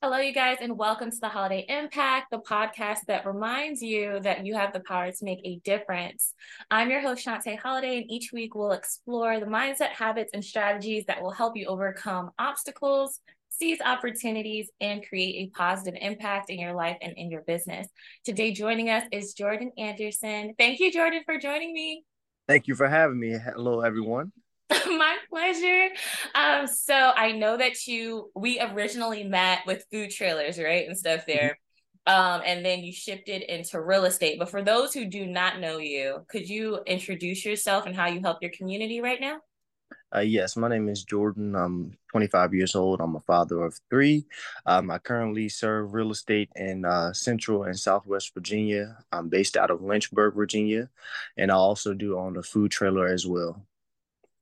Hello, you guys, and welcome to the Holiday Impact, the podcast that reminds you that you have the power to make a difference. I'm your host, Shante Holiday, and each week we'll explore the mindset, habits, and strategies that will help you overcome obstacles, seize opportunities, and create a positive impact in your life and in your business. Today, joining us is Jordan Anderson. Thank you, Jordan, for joining me. Thank you for having me. Hello, everyone. My pleasure. Um, so I know that you we originally met with food trailers, right? And stuff mm-hmm. there. Um, and then you shifted into real estate. But for those who do not know you, could you introduce yourself and how you help your community right now? Uh, yes, my name is Jordan. I'm 25 years old. I'm a father of three. Um, I currently serve real estate in uh, Central and Southwest Virginia. I'm based out of Lynchburg, Virginia, and I also do own a food trailer as well.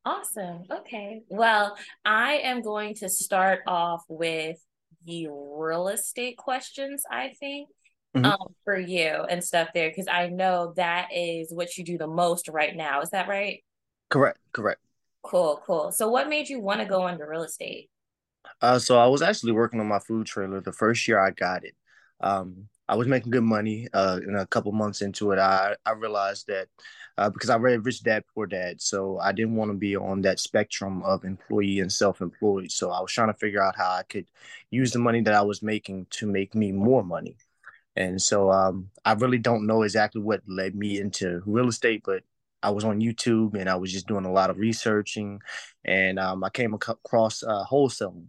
Awesome. Okay. Well, I am going to start off with the real estate questions, I think, mm-hmm. um, for you and stuff there, because I know that is what you do the most right now. Is that right? Correct. Correct. Cool. Cool. So, what made you want to go into real estate? Uh, so I was actually working on my food trailer the first year I got it. Um, I was making good money. Uh, and a couple months into it, I I realized that uh, because I read Rich Dad Poor Dad, so I didn't want to be on that spectrum of employee and self-employed. So I was trying to figure out how I could use the money that I was making to make me more money. And so um, I really don't know exactly what led me into real estate, but I was on YouTube and I was just doing a lot of researching, and um, I came across uh, wholesaling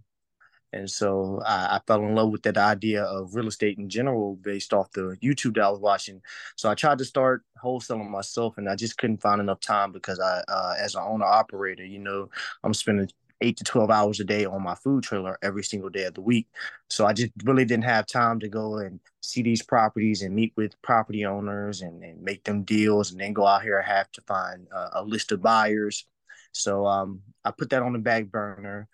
and so I, I, fell in love with that idea of real estate in general based off the YouTube that I was watching. So I tried to start wholesaling myself, and I just couldn't find enough time because I, uh, as an owner operator, you know, I'm spending eight to 12 hours a day on my food trailer every single day of the week. So I just really didn't have time to go and see these properties and meet with property owners and, and make them deals and then go out here and have to find uh, a list of buyers. So um, I put that on the back burner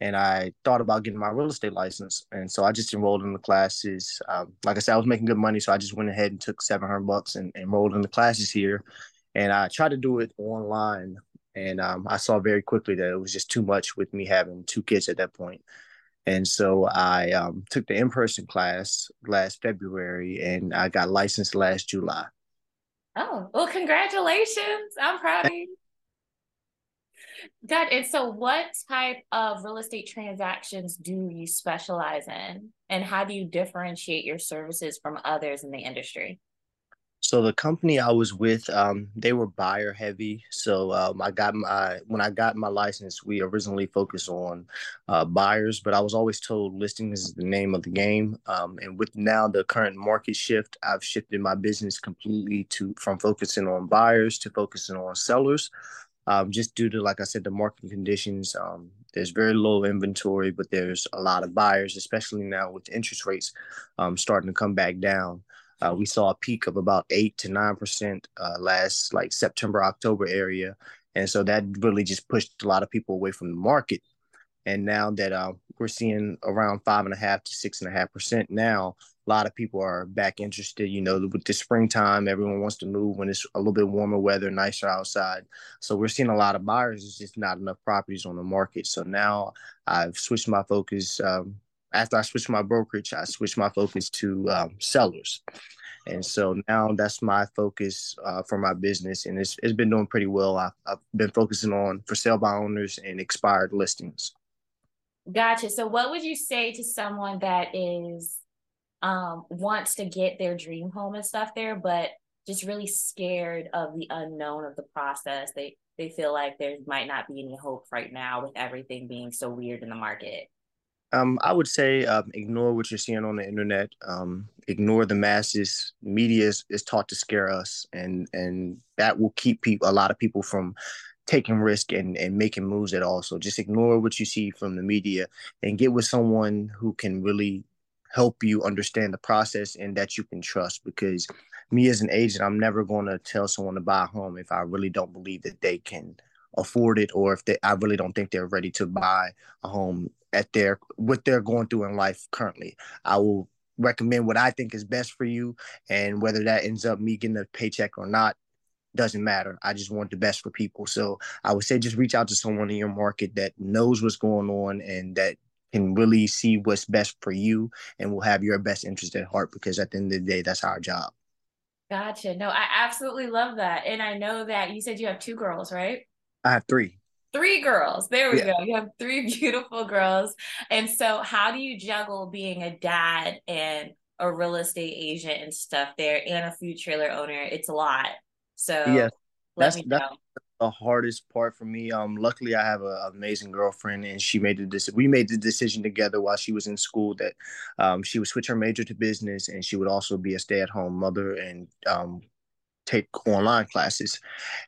and I thought about getting my real estate license. And so I just enrolled in the classes. Um, like I said, I was making good money, so I just went ahead and took 700 bucks and, enrolled in the classes here. And I tried to do it online, and um, I saw very quickly that it was just too much with me having two kids at that point. And so I um, took the in-person class last February, and I got licensed last July. Oh well, congratulations! I'm proud of you. That and so what type of real estate transactions do you specialize in? And how do you differentiate your services from others in the industry? So the company I was with, um, they were buyer heavy. So um, I got my when I got my license, we originally focused on uh, buyers, but I was always told listings is the name of the game. Um, and with now the current market shift, I've shifted my business completely to from focusing on buyers to focusing on sellers um, just due to, like I said, the market conditions. Um, there's very low inventory, but there's a lot of buyers, especially now with interest rates um, starting to come back down. Uh, we saw a peak of about eight to nine percent uh, last like September October area, and so that really just pushed a lot of people away from the market. And now that uh, we're seeing around five and a half to six and a half percent now, a lot of people are back interested. You know, with the springtime, everyone wants to move when it's a little bit warmer weather, nicer outside. So we're seeing a lot of buyers. It's just not enough properties on the market. So now I've switched my focus. Um, after I switched my brokerage, I switched my focus to um, sellers. And so now that's my focus uh, for my business, and it's, it's been doing pretty well. I've, I've been focusing on for sale by owners and expired listings. Gotcha. So, what would you say to someone that is um, wants to get their dream home and stuff there, but just really scared of the unknown of the process. They they feel like there might not be any hope right now with everything being so weird in the market. Um, I would say um, ignore what you're seeing on the internet. Um, ignore the masses. Media is, is taught to scare us, and and that will keep people a lot of people from taking risk and, and making moves at all. So just ignore what you see from the media and get with someone who can really help you understand the process and that you can trust because me as an agent i'm never going to tell someone to buy a home if i really don't believe that they can afford it or if they i really don't think they're ready to buy a home at their what they're going through in life currently i will recommend what i think is best for you and whether that ends up me getting a paycheck or not doesn't matter. I just want the best for people. So i would say just reach out to someone in your market that knows what's going on and that can really see what's best for you and will have your best interest at heart because at the end of the day that's our job. Gotcha. No i absolutely love that. And i know that you said you have two girls right? I have three. Three girls. There we yeah. go. You have three beautiful girls. And so how do you juggle being a dad and a real estate agent and stuff there and a food trailer owner? It's a lot so yeah that's, that's the hardest part for me. Um, luckily, I have an amazing girlfriend, and she made the decision. We made the decision together while she was in school that um, she would switch her major to business, and she would also be a stay-at-home mother and um, take online classes.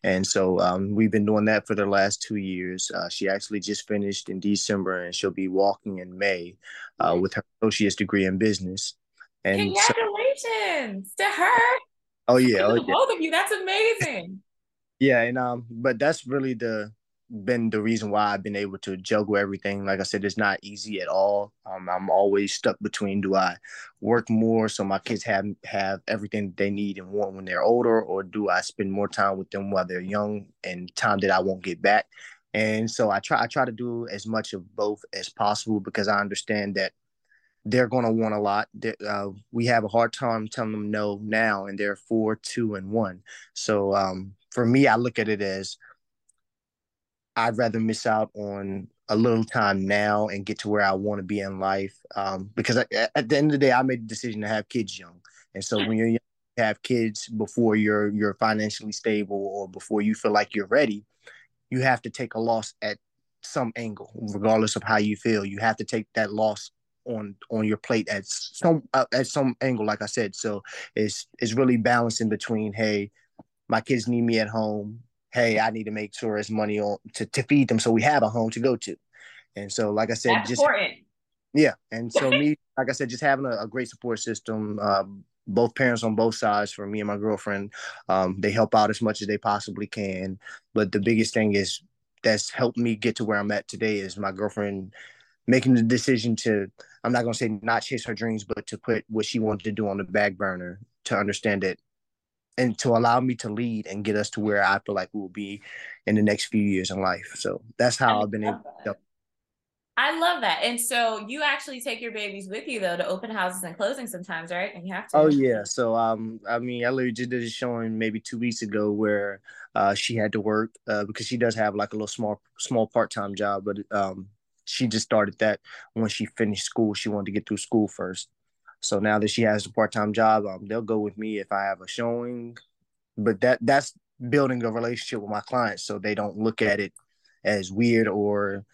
And so um, we've been doing that for the last two years. Uh, she actually just finished in December, and she'll be walking in May uh, with her associate's degree in business. And congratulations so, to her! Oh yeah, oh, yeah. both of you. That's amazing yeah and um but that's really the been the reason why I've been able to juggle everything. Like I said, it's not easy at all. Um, I'm always stuck between do I work more so my kids have have everything they need and want when they're older, or do I spend more time with them while they're young and time that I won't get back? And so I try I try to do as much of both as possible because I understand that they're going to want a lot. Uh, we have a hard time telling them no now, and they're four, two, and one. So um, for me, I look at it as I'd rather miss out on a little time now and get to where I want to be in life. Um, because I, at the end of the day, I made the decision to have kids young, and so when you're young, you have kids before you're you're financially stable or before you feel like you're ready, you have to take a loss at some angle, regardless of how you feel. You have to take that loss on on your plate at some uh, at some angle like i said. So it's it's really balancing between hey my kids need me at home. Hey i need to make sure there's money on to, to feed them so we have a home to go to. And so like i said That's just important. yeah and so me like i said just having a, a great support system um, both parents on both sides for me and my girlfriend um, they help out as much as they possibly can. But the biggest thing is that's helped me get to where i'm at today is my girlfriend making the decision to I'm not gonna say not chase her dreams, but to put what she wanted to do on the back burner to understand it and to allow me to lead and get us to where I feel like we'll be in the next few years in life. So that's how I I've been able to I love that. And so you actually take your babies with you though to open houses and closing sometimes, right? And you have to. Oh yeah. So um, I mean, I literally just did a showing maybe two weeks ago where uh she had to work uh because she does have like a little small small part time job, but um she just started that when she finished school. She wanted to get through school first. So now that she has a part time job, um, they'll go with me if I have a showing. But that that's building a relationship with my clients so they don't look at it as weird or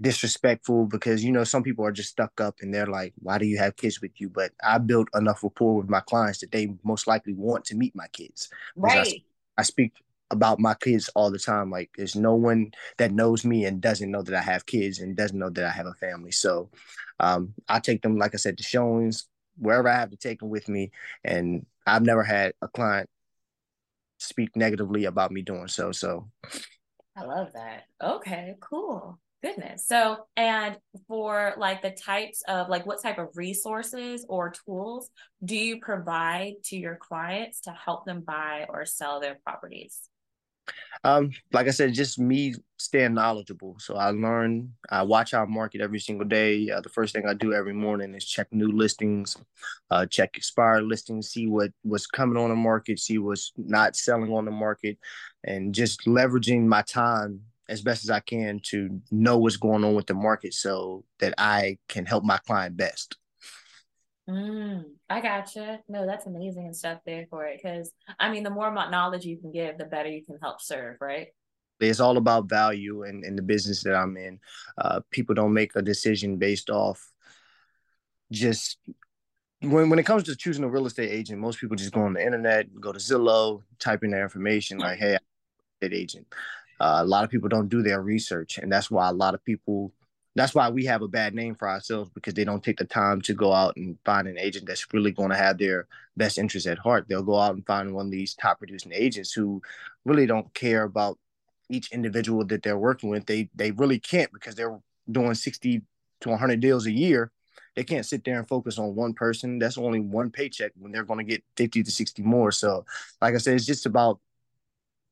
disrespectful because you know some people are just stuck up and they're like why do you have kids with you but i built enough rapport with my clients that they most likely want to meet my kids right I, I speak about my kids all the time. Like there's no one that knows me and doesn't know that I have kids and doesn't know that I have a family. So um, I take them, like I said, to showings, wherever I have to take them with me. And I've never had a client speak negatively about me doing so. So I love that. Okay, cool. Goodness. So, and for like the types of like what type of resources or tools do you provide to your clients to help them buy or sell their properties? Um, like I said, just me staying knowledgeable. So I learn, I watch our market every single day. Uh, the first thing I do every morning is check new listings, uh, check expired listings, see what what's coming on the market, see what's not selling on the market, and just leveraging my time as best as I can to know what's going on with the market so that I can help my client best. Mm, I gotcha. No, that's amazing and stuff there for it. Because I mean, the more knowledge you can give, the better you can help serve, right? It's all about value and in, in the business that I'm in. Uh, people don't make a decision based off just when when it comes to choosing a real estate agent. Most people just go on the internet, go to Zillow, type in their information, like, "Hey, I'm agent." Uh, a lot of people don't do their research, and that's why a lot of people that's why we have a bad name for ourselves because they don't take the time to go out and find an agent that's really going to have their best interest at heart. They'll go out and find one of these top producing agents who really don't care about each individual that they're working with. They they really can't because they're doing 60 to 100 deals a year. They can't sit there and focus on one person. That's only one paycheck when they're going to get 50 to 60 more. So, like I said, it's just about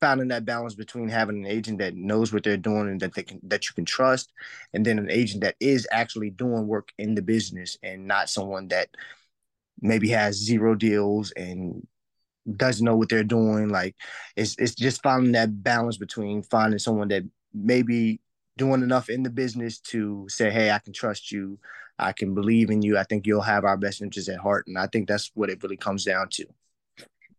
finding that balance between having an agent that knows what they're doing and that they can that you can trust, and then an agent that is actually doing work in the business and not someone that maybe has zero deals and doesn't know what they're doing. Like it's it's just finding that balance between finding someone that maybe doing enough in the business to say, hey, I can trust you. I can believe in you. I think you'll have our best interests at heart. And I think that's what it really comes down to.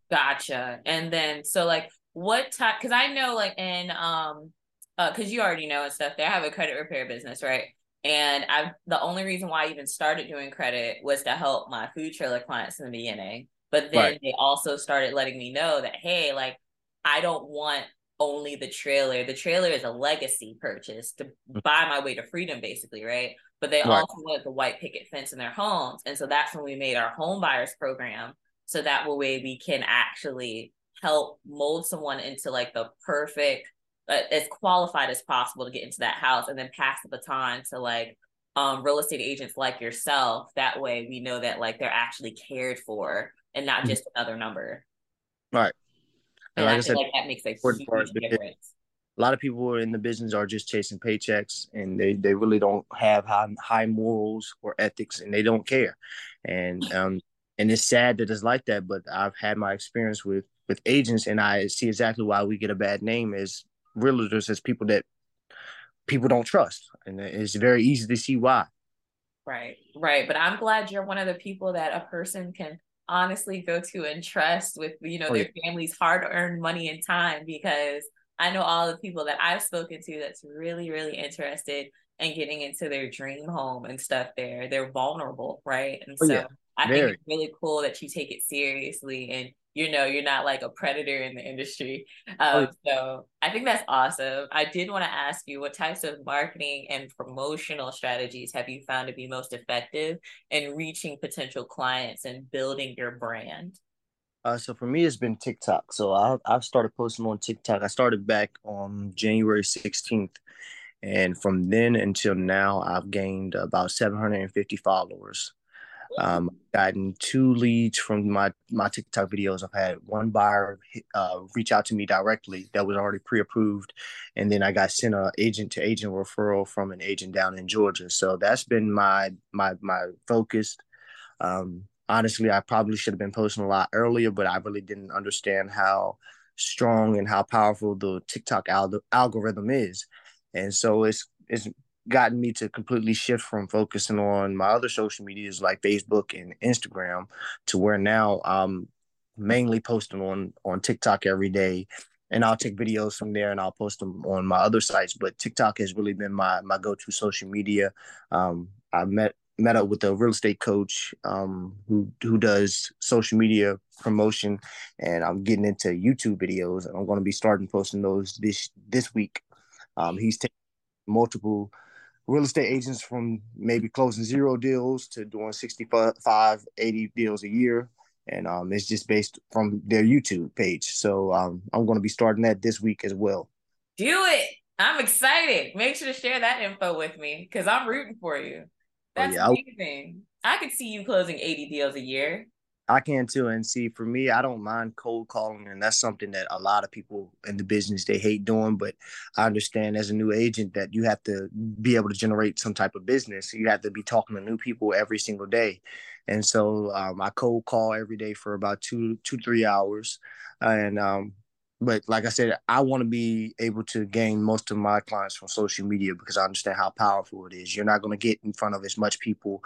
Gotcha. And then so like what type because I know like in um uh because you already know and stuff, they have a credit repair business, right? And I the only reason why I even started doing credit was to help my food trailer clients in the beginning. But then right. they also started letting me know that hey, like I don't want only the trailer. The trailer is a legacy purchase to mm. buy my way to freedom, basically, right? But they right. also want the white picket fence in their homes. And so that's when we made our home buyers program. So that way we can actually help mold someone into like the perfect, uh, as qualified as possible to get into that house and then pass the baton to like um, real estate agents like yourself. That way we know that like they're actually cared for and not mm. just another number. Right. And, like I, I said, like that makes a huge difference. A lot of people in the business are just chasing paychecks, and they, they really don't have high, high morals or ethics, and they don't care. And um, and it's sad that it's like that. But I've had my experience with with agents, and I see exactly why we get a bad name as realtors, as people that people don't trust, and it's very easy to see why. Right, right. But I'm glad you're one of the people that a person can honestly go to and trust with you know oh, their yeah. family's hard-earned money and time because I know all the people that I've spoken to that's really really interested in getting into their dream home and stuff there they're vulnerable right and oh, so yeah. I Very. think it's really cool that you take it seriously and you know you're not like a predator in the industry um, so i think that's awesome i did want to ask you what types of marketing and promotional strategies have you found to be most effective in reaching potential clients and building your brand uh, so for me, it's been TikTok. So I, I've started posting on TikTok. I started back on January 16th. And from then until now, I've gained about 750 followers. Um, I've gotten two leads from my my TikTok videos. I've had one buyer uh, reach out to me directly that was already pre-approved, and then I got sent a agent to agent referral from an agent down in Georgia. So that's been my my my focus. Um, honestly, I probably should have been posting a lot earlier, but I really didn't understand how strong and how powerful the TikTok al- algorithm is, and so it's it's gotten me to completely shift from focusing on my other social medias like Facebook and Instagram to where now I'm mainly posting on on TikTok every day. And I'll take videos from there and I'll post them on my other sites but TikTok has really been my my go-to social media. Um, I met met up with a real estate coach um, who who does social media promotion and I'm getting into YouTube videos and I'm going to be starting posting those this this week. Um, he's taking multiple real estate agents from maybe closing zero deals to doing 65 80 deals a year. And um, it's just based from their youtube page. So um, i'm going to be starting that this week as well. Do it. I'm excited. Make sure to share that info with me because i'm rooting for you. Oh, that's oh, yeah. amazing. I could see you closing 80 deals a year I can too. And see, for me, I don't mind cold calling, and that's something that a lot of people in the business they hate doing. But I understand as a new agent that you have to be able to generate some type of business. You have to be talking to new people every single day, and so um, I cold call every day for about two, two, three hours, and um, but like I said, I want to be able to gain most of my clients from social media because I understand how powerful it is. You're not going to get in front of as much people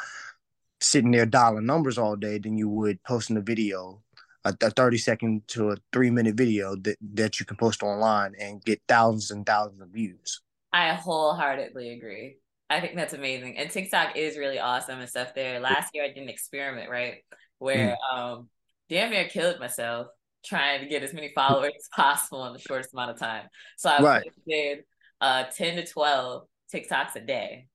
sitting there dialing numbers all day than you would posting a video, a, a 30 second to a three minute video that, that you can post online and get thousands and thousands of views. I wholeheartedly agree. I think that's amazing. And TikTok is really awesome and stuff there. Last year I did an experiment, right? Where mm. um damn near killed myself trying to get as many followers as possible in the shortest amount of time. So I right. did uh 10 to 12 TikToks a day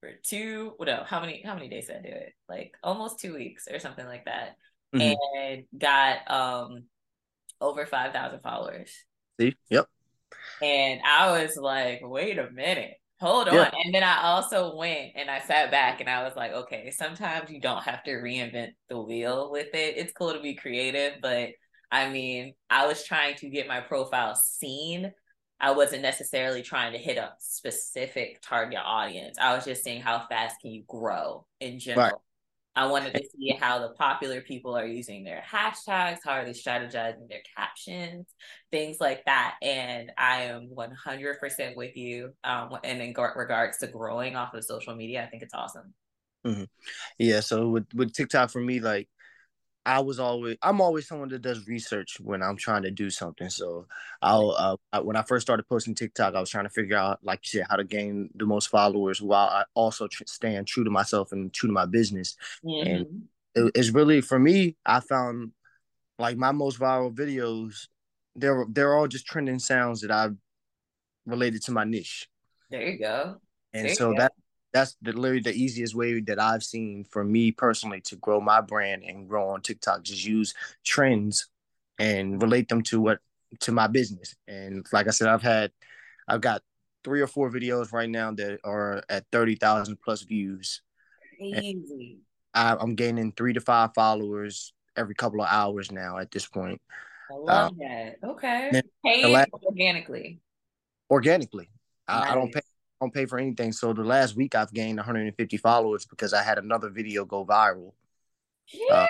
for two no how many how many days did I do it? Like almost two weeks or something like that. Mm-hmm. And got um over five thousand followers. See? Yep. And I was like, wait a minute. Hold on. And then I also went and I sat back and I was like, okay, sometimes you don't have to reinvent the wheel with it. It's cool to be creative, but I mean, I was trying to get my profile seen. I wasn't necessarily trying to hit a specific target audience. I was just saying how fast can you grow in general. Right. I wanted to see how the popular people are using their hashtags, how are they strategizing their captions, things like that. And I am 100% with you. Um, and in regards to growing off of social media, I think it's awesome. Mm-hmm. Yeah. So with, with TikTok for me, like I was always I'm always someone that does research when I'm trying to do something. So I'll uh, when I first started posting TikTok, I was trying to figure out, like you said, how to gain the most followers while I also tr- staying true to myself and true to my business. Mm-hmm. And it, it's really for me, I found like my most viral videos, they're they're all just trending sounds that I've related to my niche. There you go. And so that that's the, literally the easiest way that I've seen for me personally to grow my brand and grow on TikTok. Just use trends and relate them to what to my business. And like I said, I've had I've got three or four videos right now that are at thirty thousand plus views. Easy. I, am gaining three to five followers every couple of hours now at this point. I love um, that. Okay. Paid last, organically. Organically. Nice. I, I don't pay don't pay for anything. So the last week I've gained 150 followers because I had another video go viral. Yes. Uh,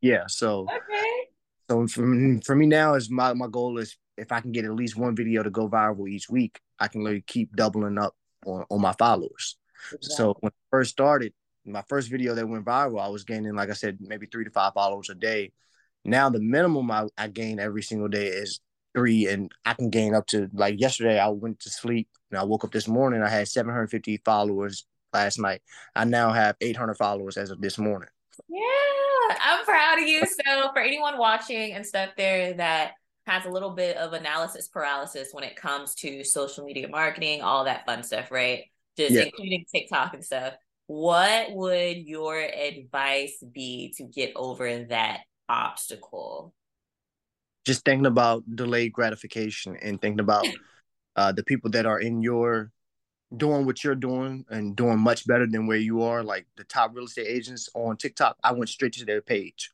yeah. So okay. So for, for me now is my, my goal is if I can get at least one video to go viral each week, I can literally keep doubling up on, on my followers. Exactly. So when I first started, my first video that went viral, I was gaining, like I said, maybe three to five followers a day. Now the minimum I, I gain every single day is three, and I can gain up to like yesterday. I went to sleep and I woke up this morning. I had 750 followers last night. I now have 800 followers as of this morning. Yeah, I'm proud of you. So for anyone watching and stuff there that has a little bit of analysis paralysis when it comes to social media marketing, all that fun stuff, right? Just yeah. including TikTok and stuff. What would your advice be to get over that obstacle? just thinking about delayed gratification and thinking about uh, the people that are in your doing what you're doing and doing much better than where you are. Like the top real estate agents on TikTok, I went straight to their page.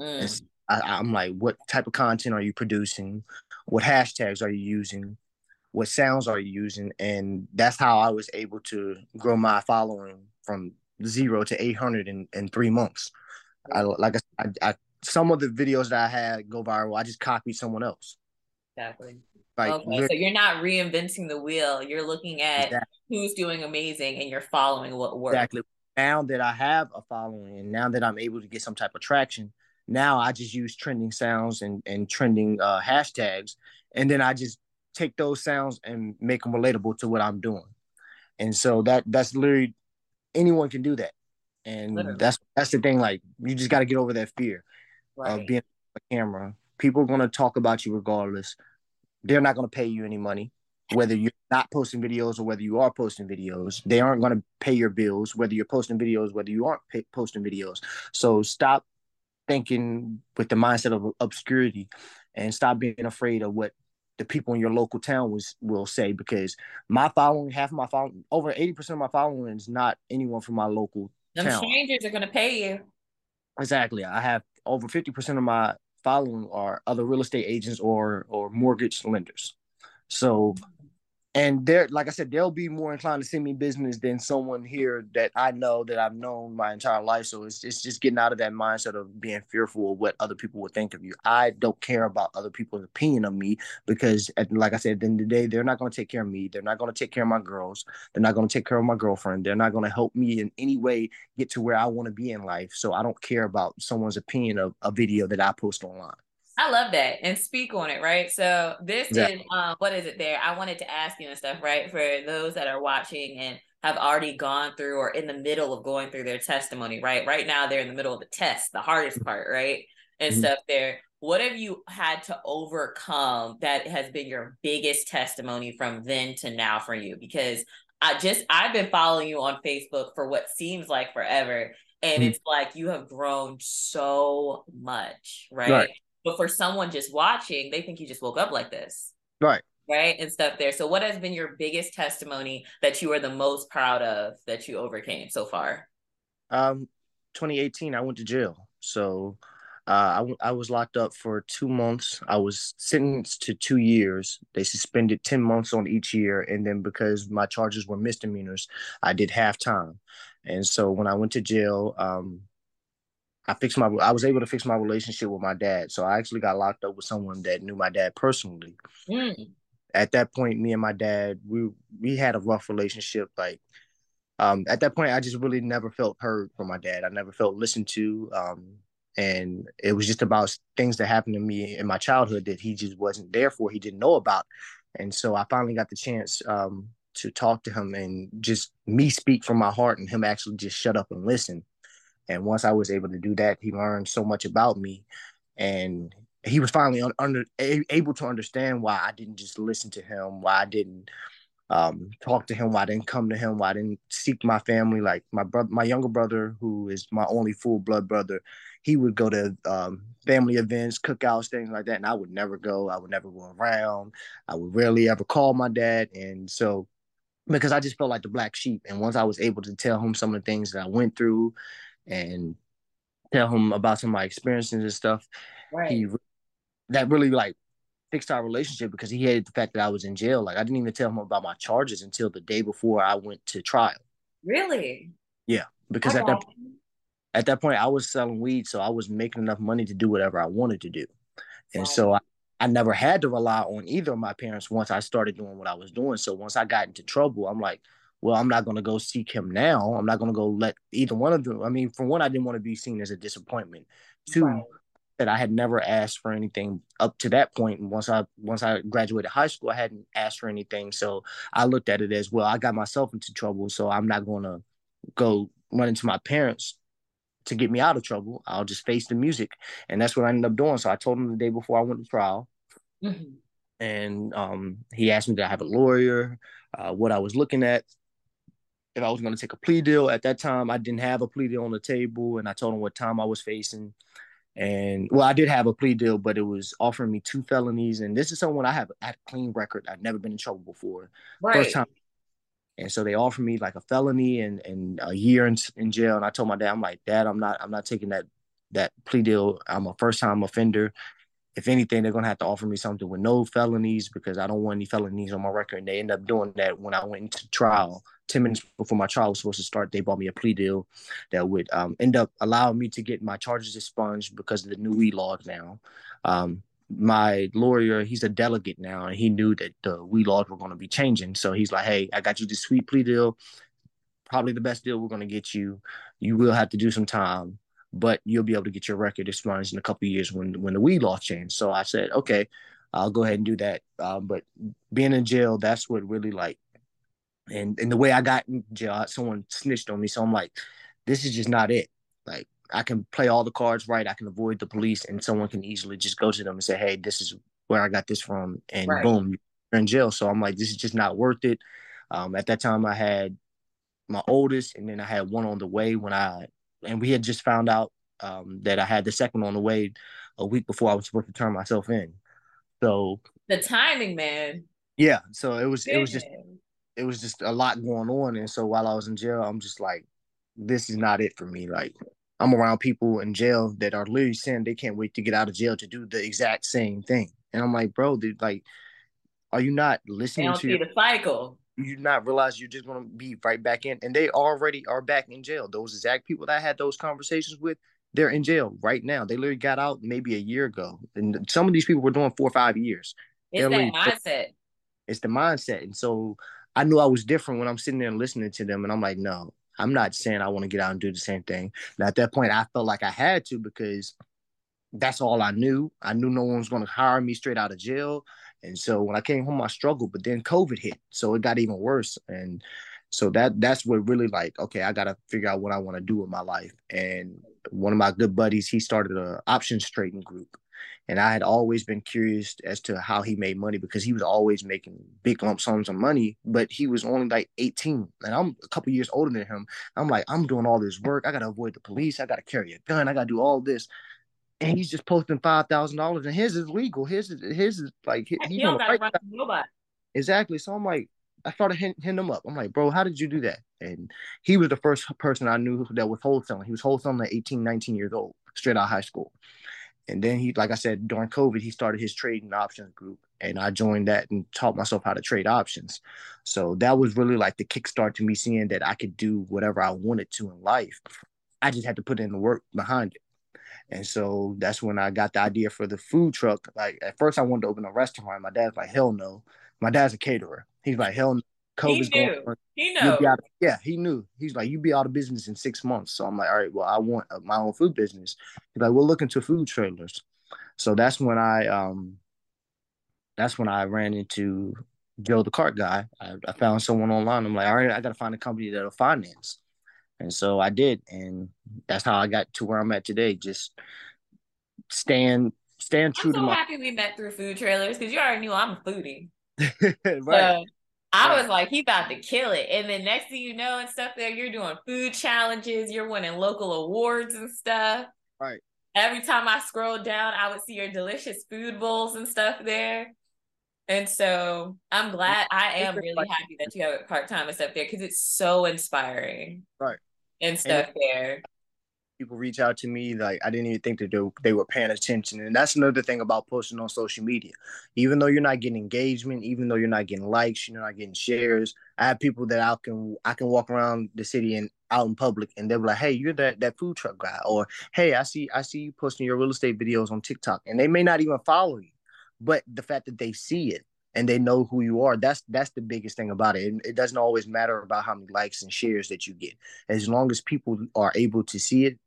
Mm. I, am like, what type of content are you producing? What hashtags are you using? What sounds are you using? And that's how I was able to grow my following from zero to 800 in, in three months. I, like I, I, I some of the videos that I had go viral, I just copied someone else. Exactly. Like, okay, so you're not reinventing the wheel. You're looking at exactly. who's doing amazing and you're following what works. Exactly. Now that I have a following and now that I'm able to get some type of traction, now I just use trending sounds and, and trending uh, hashtags. And then I just take those sounds and make them relatable to what I'm doing. And so that that's literally anyone can do that. And literally. that's that's the thing. Like you just got to get over that fear right. of being on the camera. People are going to talk about you regardless. They're not going to pay you any money, whether you're not posting videos or whether you are posting videos. They aren't going to pay your bills, whether you're posting videos, whether you aren't pay- posting videos. So stop thinking with the mindset of obscurity and stop being afraid of what the people in your local town was will say because my following, half of my following, over 80% of my following is not anyone from my local Them town. strangers are gonna pay you. Exactly. I have over 50% of my following are other real estate agents or or mortgage lenders. So and they're like I said, they'll be more inclined to send me business than someone here that I know that I've known my entire life. So it's it's just getting out of that mindset of being fearful of what other people would think of you. I don't care about other people's opinion of me because, at, like I said, at the end of the day, they're not going to take care of me. They're not going to take care of my girls. They're not going to take care of my girlfriend. They're not going to help me in any way get to where I want to be in life. So I don't care about someone's opinion of a video that I post online. I love that and speak on it, right? So this is um what is it there? I wanted to ask you and stuff, right? For those that are watching and have already gone through or in the middle of going through their testimony, right? Right now they're in the middle of the test, the hardest part, right? And mm-hmm. stuff there. What have you had to overcome that has been your biggest testimony from then to now for you? Because I just I've been following you on Facebook for what seems like forever. And mm-hmm. it's like you have grown so much, right? right but for someone just watching, they think you just woke up like this. Right. Right. And stuff there. So, what has been your biggest testimony that you are the most proud of that you overcame so far? Um, 2018, I went to jail. So, Uh, I, I was locked up for two months. I was sentenced to two years. They suspended 10 months on each year. And then because my charges were misdemeanors, I did half time. And so when I went to jail, um, I fixed my I was able to fix my relationship with my dad. So I actually got locked up with someone that knew my dad personally. Mm. At that point, me and my dad, we we had a rough relationship. Like um, at that point, I just really never felt heard from my dad. I never felt listened to. Um, and it was just about things that happened to me in my childhood that he just wasn't there for. He didn't know about. And so I finally got the chance um, to talk to him and just me speak from my heart and him actually just shut up and listen. And once I was able to do that, he learned so much about me, and he was finally un- under able to understand why I didn't just listen to him, why I didn't um, talk to him, why I didn't come to him, why I didn't seek my family. Like my brother, my younger brother, who is my only full blood brother, he would go to um, family events, cookouts, things like that, and I would never go. I would never go around. I would rarely ever call my dad, and so because I just felt like the black sheep. And once I was able to tell him some of the things that I went through and tell him about some of my experiences and stuff. Right. He that really like fixed our relationship because he hated the fact that I was in jail. Like I didn't even tell him about my charges until the day before I went to trial. Really? Yeah, because okay. at that at that point I was selling weed, so I was making enough money to do whatever I wanted to do, and so I, I never had to rely on either of my parents once I started doing what I was doing. So once I got into trouble, I'm like, well, I'm not going to go seek him now. I'm not going to go let either one of them. I mean, for one, I didn't want to be seen as a disappointment. Two, right. that I had never asked for anything up to that point. And once I once I graduated high school, I hadn't asked for anything. So I looked at it as well. I got myself into trouble, so I'm not going to go run into my parents to get me out of trouble. I'll just face the music, and that's what I ended up doing. So I told him the day before I went to trial. Mm-hmm. And um, he asked me to have a lawyer, uh, what I was looking at, if I was going to take a plea deal. At that time, I didn't have a plea deal on the table, and I told him what time I was facing. And well, I did have a plea deal, but it was offering me two felonies. And this is someone I have had a clean record. I've never been in trouble before. Right. First time. And so they offered me like a felony and, and a year in, in jail. And I told my dad, I'm like, Dad, I'm not I'm not taking that that plea deal. I'm a first time offender. If anything, they're gonna have to offer me something with no felonies because I don't want any felonies on my record. And they end up doing that when I went into trial. 10 minutes before my trial was supposed to start, they bought me a plea deal that would um, end up allowing me to get my charges expunged because of the new weed laws now. Um, my lawyer, he's a delegate now, and he knew that the weed laws were going to be changing. So he's like, hey, I got you this sweet plea deal. Probably the best deal we're going to get you. You will have to do some time, but you'll be able to get your record expunged in a couple years when when the weed law change. So I said, okay, I'll go ahead and do that. Uh, but being in jail, that's what really like and and the way I got in jail, someone snitched on me. So I'm like, this is just not it. Like I can play all the cards right. I can avoid the police, and someone can easily just go to them and say, "Hey, this is where I got this from," and right. boom, you're in jail. So I'm like, this is just not worth it. Um, at that time, I had my oldest, and then I had one on the way when I, and we had just found out um, that I had the second on the way a week before I was supposed to turn myself in. So the timing, man. Yeah. So it was, it was just it was just a lot going on. And so while I was in jail, I'm just like, this is not it for me. Like I'm around people in jail that are literally saying they can't wait to get out of jail to do the exact same thing. And I'm like, bro, dude, like, are you not listening to your, the cycle? You not realize you're just gonna be right back in, and they already are back in jail. Those exact people that I had those conversations with, they're in jail right now. They literally got out maybe a year ago, and some of these people were doing four or five years. It's they're that mindset. It's the mindset, and so I knew I was different when I'm sitting there and listening to them, and I'm like, no, I'm not saying I want to get out and do the same thing. Now at that point, I felt like I had to because that's all I knew. I knew no one was going to hire me straight out of jail, and so when I came home, I struggled. But then COVID hit, so it got even worse, and so that that's what really like, okay, I got to figure out what I want to do with my life. And one of my good buddies, he started a options trading group, and I had always been curious as to how he made money because he was always making big lump sums of money, but he was only like 18. And I'm a couple years older than him. I'm like, I'm doing all this work. I got to avoid the police. I got to carry a gun. I got to do all this. And he's just posting five thousand dollars, and his is legal. His is his is like he, he don't got to run nobody. Exactly. So I'm like, I started hitting him up. I'm like, bro, how did you do that? And he was the first person I knew that was wholesaling. He was wholesaling at 18, 19 years old. straight out of high school. And then he, like I said, during COVID, he started his trading options group, and I joined that and taught myself how to trade options. So that was really like the kickstart to me seeing that I could do whatever I wanted to in life. I just had to put in the work behind it. And so that's when I got the idea for the food truck. Like at first, I wanted to open a restaurant. My dad's like, "Hell no." My dad's a caterer. He's like, "Hell no." COVID's he knew. going. He knew. yeah, he knew. He's like, you'd be out of business in six months." So I'm like, "All right, well, I want my own food business." He's like, "We're looking to food trailers." So that's when I um, that's when I ran into Joe the cart guy. I, I found someone online. I'm like, "All right, I got to find a company that'll finance." And so I did, and that's how I got to where I'm at today. Just stand stand true I'm so to my. happy we met through food trailers because you already knew I'm a foodie. right. So I was like, he about to kill it. And then next thing you know, and stuff there, you're doing food challenges, you're winning local awards and stuff. Right. Every time I scrolled down, I would see your delicious food bowls and stuff there. And so I'm glad I am really happy that you have part time and stuff there because it's so inspiring. Right and stuff and there. People reach out to me like I didn't even think that they, they were paying attention, and that's another thing about posting on social media. Even though you're not getting engagement, even though you're not getting likes, you're not getting shares. I have people that I can I can walk around the city and out in public, and they're like, "Hey, you're that that food truck guy," or "Hey, I see I see you posting your real estate videos on TikTok," and they may not even follow you, but the fact that they see it and they know who you are. That's that's the biggest thing about it. it. It doesn't always matter about how many likes and shares that you get. As long as people are able to see it,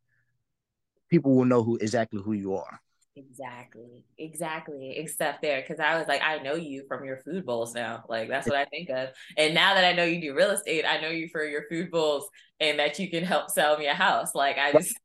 people will know who exactly who you are. Exactly, exactly. Except there, because I was like, I know you from your food bowls now. Like that's what I think of. And now that I know you do real estate, I know you for your food bowls and that you can help sell me a house. Like I just,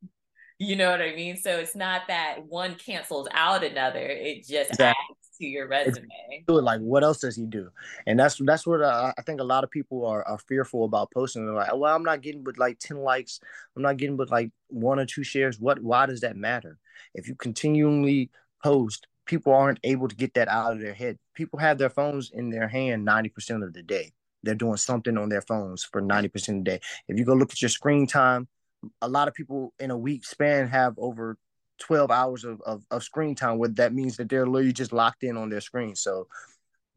you know what I mean. So it's not that one cancels out another. It just exactly. To your resume. Like, what else does he do? And that's that's what uh, I think a lot of people are, are fearful about posting. They're like, well, I'm not getting but like ten likes. I'm not getting but like one or two shares. What? Why does that matter? If you continually post, people aren't able to get that out of their head. People have their phones in their hand ninety percent of the day. They're doing something on their phones for ninety percent of the day. If you go look at your screen time, a lot of people in a week span have over 12 hours of, of, of screen time where that means that they're literally just locked in on their screen. So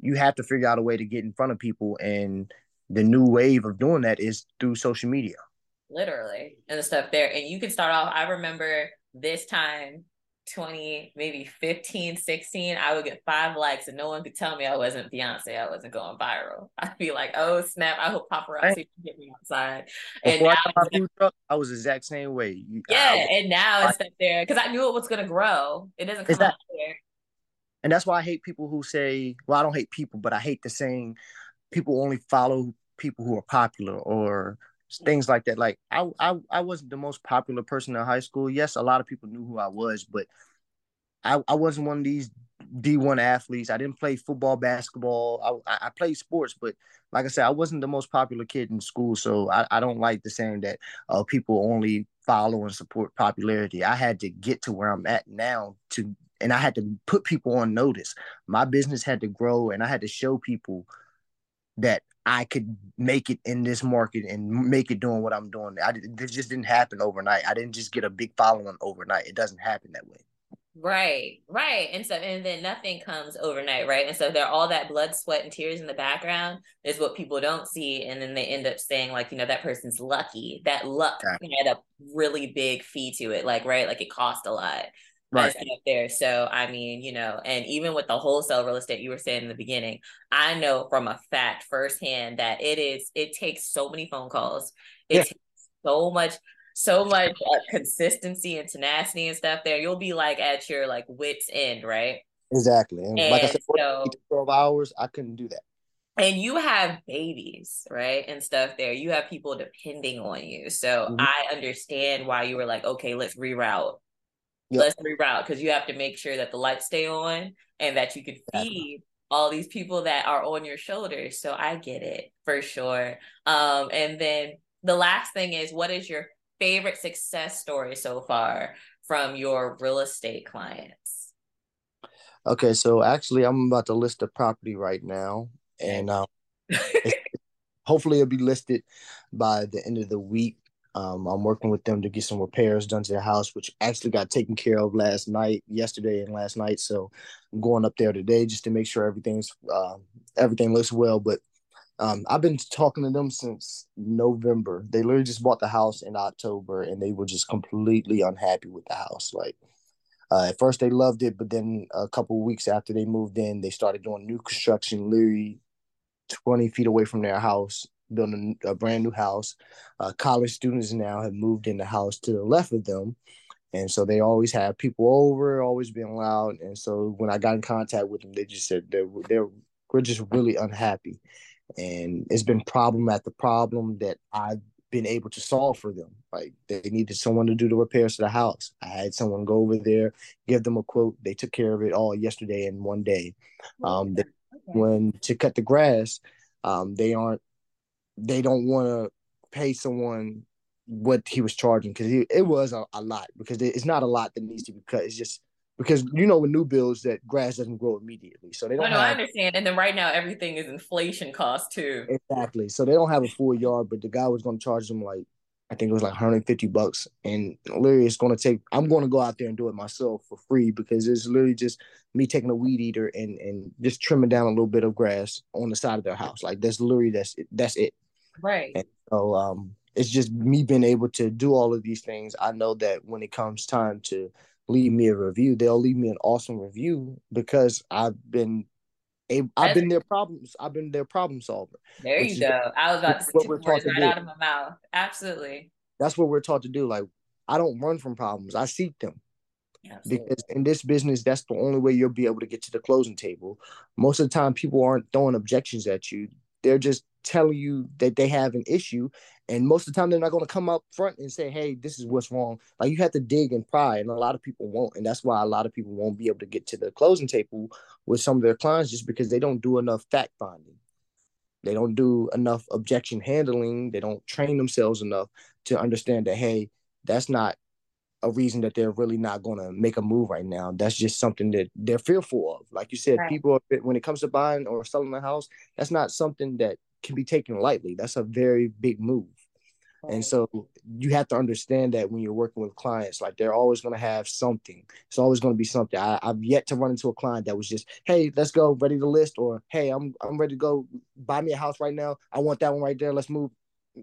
you have to figure out a way to get in front of people and the new wave of doing that is through social media. Literally and the stuff there and you can start off i remember this time 20, maybe 15, 16, I would get five likes and no one could tell me I wasn't Beyonce. I wasn't going viral. I'd be like, oh snap, I hope paparazzi can get me outside. And Before now I, truck, I was exact same way. Yeah, was, and now it's up there because I knew it was gonna grow. It doesn't come that, there. And that's why I hate people who say, well, I don't hate people, but I hate the saying people only follow people who are popular or things like that. Like I, I, I wasn't the most popular person in high school. Yes, a lot of people knew who I was, but I, I wasn't one of these D1 athletes. I didn't play football, basketball. I, I played sports, but like I said, I wasn't the most popular kid in school. So I, I don't like the saying that uh, people only follow and support popularity. I had to get to where I'm at now to, and I had to put people on notice. My business had to grow, and I had to show people that I could make it in this market and make it doing what I'm doing. I this just didn't happen overnight. I didn't just get a big following overnight. It doesn't happen that way. Right, right. And so, and then nothing comes overnight, right? And so, there all that blood, sweat, and tears in the background is what people don't see. And then they end up saying, like, you know, that person's lucky. That luck had a really big fee to it, like, right? Like, it cost a lot right up there. So I mean, you know, and even with the wholesale real estate you were saying in the beginning, I know from a fact firsthand that it is it takes so many phone calls. It yeah. takes so much so much uh, consistency and tenacity and stuff there. You'll be like at your like wits end, right? Exactly. And, and like I said, so, 12 hours, I couldn't do that. And you have babies, right? And stuff there. You have people depending on you. So mm-hmm. I understand why you were like, okay, let's reroute Yep. Let's reroute because you have to make sure that the lights stay on and that you can feed all these people that are on your shoulders. So I get it for sure. Um, and then the last thing is what is your favorite success story so far from your real estate clients? Okay, so actually I'm about to list a property right now and um hopefully it'll be listed by the end of the week. Um, I'm working with them to get some repairs done to their house, which actually got taken care of last night, yesterday, and last night. So I'm going up there today just to make sure everything's uh, everything looks well. But um, I've been talking to them since November. They literally just bought the house in October, and they were just completely unhappy with the house. Like uh, at first, they loved it, but then a couple weeks after they moved in, they started doing new construction, literally 20 feet away from their house building a brand new house. Uh, college students now have moved in the house to the left of them. And so they always have people over, always being loud. And so when I got in contact with them, they just said they're, they're we're just really unhappy. And it's been problem after problem that I've been able to solve for them. Like they needed someone to do the repairs to the house. I had someone go over there, give them a quote. They took care of it all yesterday in one day. Um, they, when to cut the grass, um, they aren't they don't want to pay someone what he was charging because it was a, a, lot because it's not a lot that needs to be cut. It's just because you know with new bills that grass doesn't grow immediately, so they oh, don't. No, no, have, I understand. And then right now everything is inflation cost too. Exactly. So they don't have a full yard, but the guy was going to charge them like I think it was like 150 bucks. And literally, it's going to take, I'm going to go out there and do it myself for free because it's literally just me taking a weed eater and, and just trimming down a little bit of grass on the side of their house. Like that's literally, that's it. That's it. Right. And so um, it's just me being able to do all of these things. I know that when it comes time to leave me a review, they'll leave me an awesome review because I've been I've been their problems. I've been their problem solver. There you go. I was about to say words right do. out of my mouth. Absolutely. That's what we're taught to do. Like I don't run from problems. I seek them. Absolutely. Because in this business, that's the only way you'll be able to get to the closing table. Most of the time, people aren't throwing objections at you. They're just telling you that they have an issue and most of the time they're not going to come up front and say hey this is what's wrong. Like you have to dig and pry and a lot of people won't and that's why a lot of people won't be able to get to the closing table with some of their clients just because they don't do enough fact finding. They don't do enough objection handling. They don't train themselves enough to understand that hey that's not a reason that they're really not going to make a move right now. That's just something that they're fearful of. Like you said, right. people, when it comes to buying or selling a house, that's not something that can be taken lightly. That's a very big move. And so you have to understand that when you're working with clients, like they're always going to have something. It's always going to be something. I, have yet to run into a client that was just, "Hey, let's go, ready to list," or "Hey, I'm I'm ready to go buy me a house right now. I want that one right there. Let's move."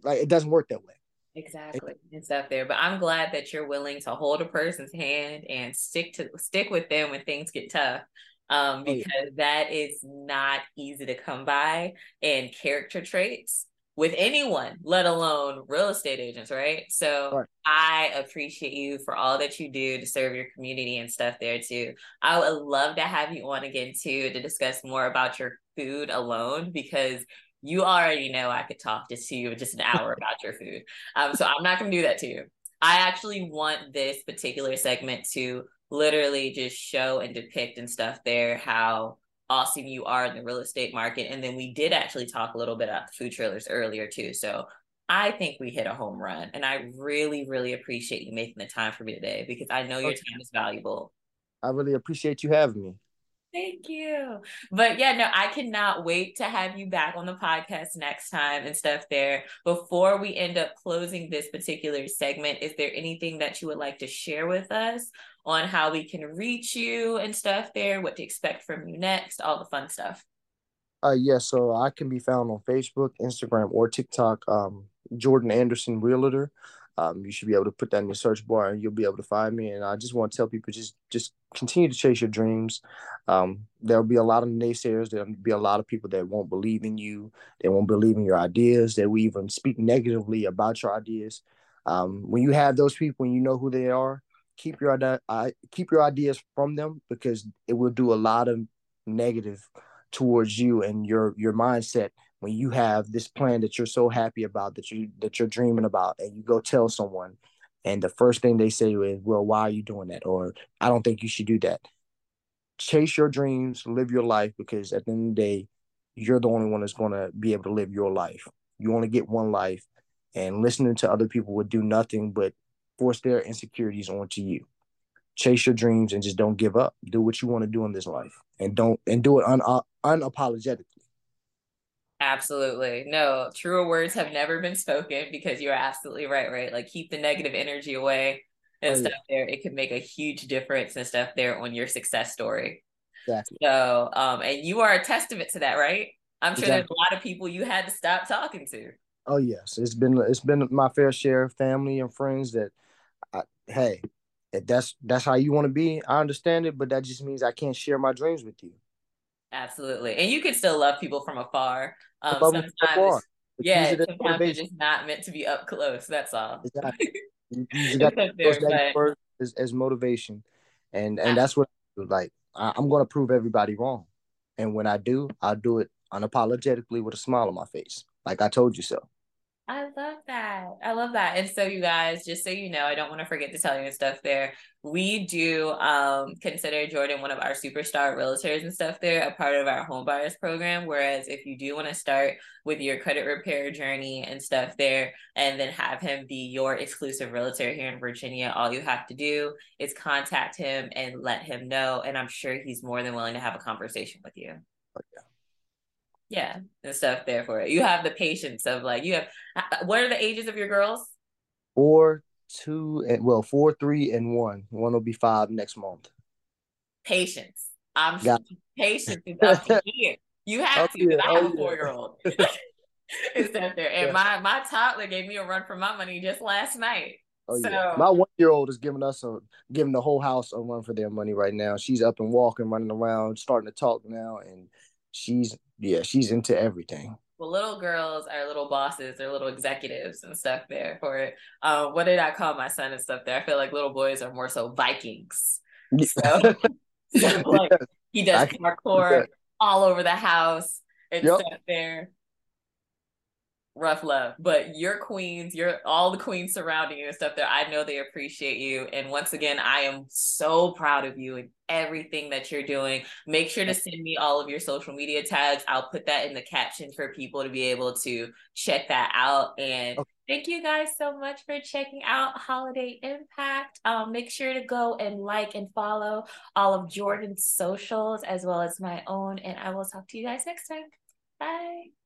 Like it doesn't work that way. Exactly, and stuff there. But I'm glad that you're willing to hold a person's hand and stick to stick with them when things get tough um, because oh, yeah. that is not easy to come by. And character traits with anyone, let alone real estate agents, right? So right. I appreciate you for all that you do to serve your community and stuff there too. I would love to have you on again too to discuss more about your food alone because you already know I could talk to you just an hour about your food. Um, so I'm not gonna do that to you. I actually want this particular segment to literally just show and depict and stuff there how awesome you are in the real estate market. And then we did actually talk a little bit about the food trailers earlier too. So I think we hit a home run. And I really, really appreciate you making the time for me today because I know your time is valuable. I really appreciate you having me. Thank you. But yeah, no, I cannot wait to have you back on the podcast next time and stuff there. Before we end up closing this particular segment, is there anything that you would like to share with us on how we can reach you and stuff there, what to expect from you next, all the fun stuff? Uh yeah, so I can be found on Facebook, Instagram, or TikTok, um, Jordan Anderson Realtor um, you should be able to put that in your search bar and you'll be able to find me. And I just want to tell people just just continue to chase your dreams. Um, there'll be a lot of naysayers. There'll be a lot of people that won't believe in you. They won't believe in your ideas. That will even speak negatively about your ideas. Um, when you have those people and you know who they are, keep your keep your ideas from them because it will do a lot of negative towards you and your your mindset when you have this plan that you're so happy about that you that you're dreaming about and you go tell someone and the first thing they say is well why are you doing that? or i don't think you should do that. Chase your dreams live your life because at the end of the day you're the only one that's going to be able to live your life. You only get one life and listening to other people would do nothing but force their insecurities onto you. Chase your dreams and just don't give up. Do what you want to do in this life and don't and do it un- uh, unapologetically Absolutely. No, truer words have never been spoken because you're absolutely right, right? Like keep the negative energy away and oh, stuff yeah. there. It can make a huge difference and stuff there on your success story. Exactly. So, um, and you are a testament to that, right? I'm sure exactly. there's a lot of people you had to stop talking to. Oh yes, it's been it's been my fair share of family and friends that, I, hey, if that's that's how you want to be, I understand it, but that just means I can't share my dreams with you. Absolutely, and you can still love people from afar. Um, sometimes, afar. yeah, sometimes it's just not meant to be up close. That's all. Exactly. you, you got there, but... as, as motivation, and and that's what like I, I'm going to prove everybody wrong, and when I do, I'll do it unapologetically with a smile on my face, like I told you so. I love that. I love that. And so you guys, just so you know, I don't want to forget to tell you and stuff there. We do um consider Jordan one of our superstar realtors and stuff there, a part of our home buyers program. Whereas if you do want to start with your credit repair journey and stuff there, and then have him be your exclusive realtor here in Virginia, all you have to do is contact him and let him know. And I'm sure he's more than willing to have a conversation with you. Oh, yeah yeah and stuff there for it. You have the patience of like you have uh, what are the ages of your girls? Four two and well four three and one. One will be five next month. Patience. I'm Got patience is up to here you have oh, to because i have oh, a four year old it's up there. And yeah. my my toddler gave me a run for my money just last night. Oh, so, yeah. My one year old is giving us a giving the whole house a run for their money right now. She's up and walking, running around, starting to talk now, and she's yeah, she's into everything. Well, little girls are little bosses, they're little executives and stuff there for it. Uh, what did I call my son and stuff there? I feel like little boys are more so Vikings. So, so like he does parkour all over the house and yep. stuff there rough love but your queens you're all the queens surrounding you and stuff there i know they appreciate you and once again i am so proud of you and everything that you're doing make sure to send me all of your social media tags i'll put that in the caption for people to be able to check that out and okay. Thank you guys so much for checking out Holiday Impact. Um, make sure to go and like and follow all of Jordan's socials as well as my own. And I will talk to you guys next time. Bye.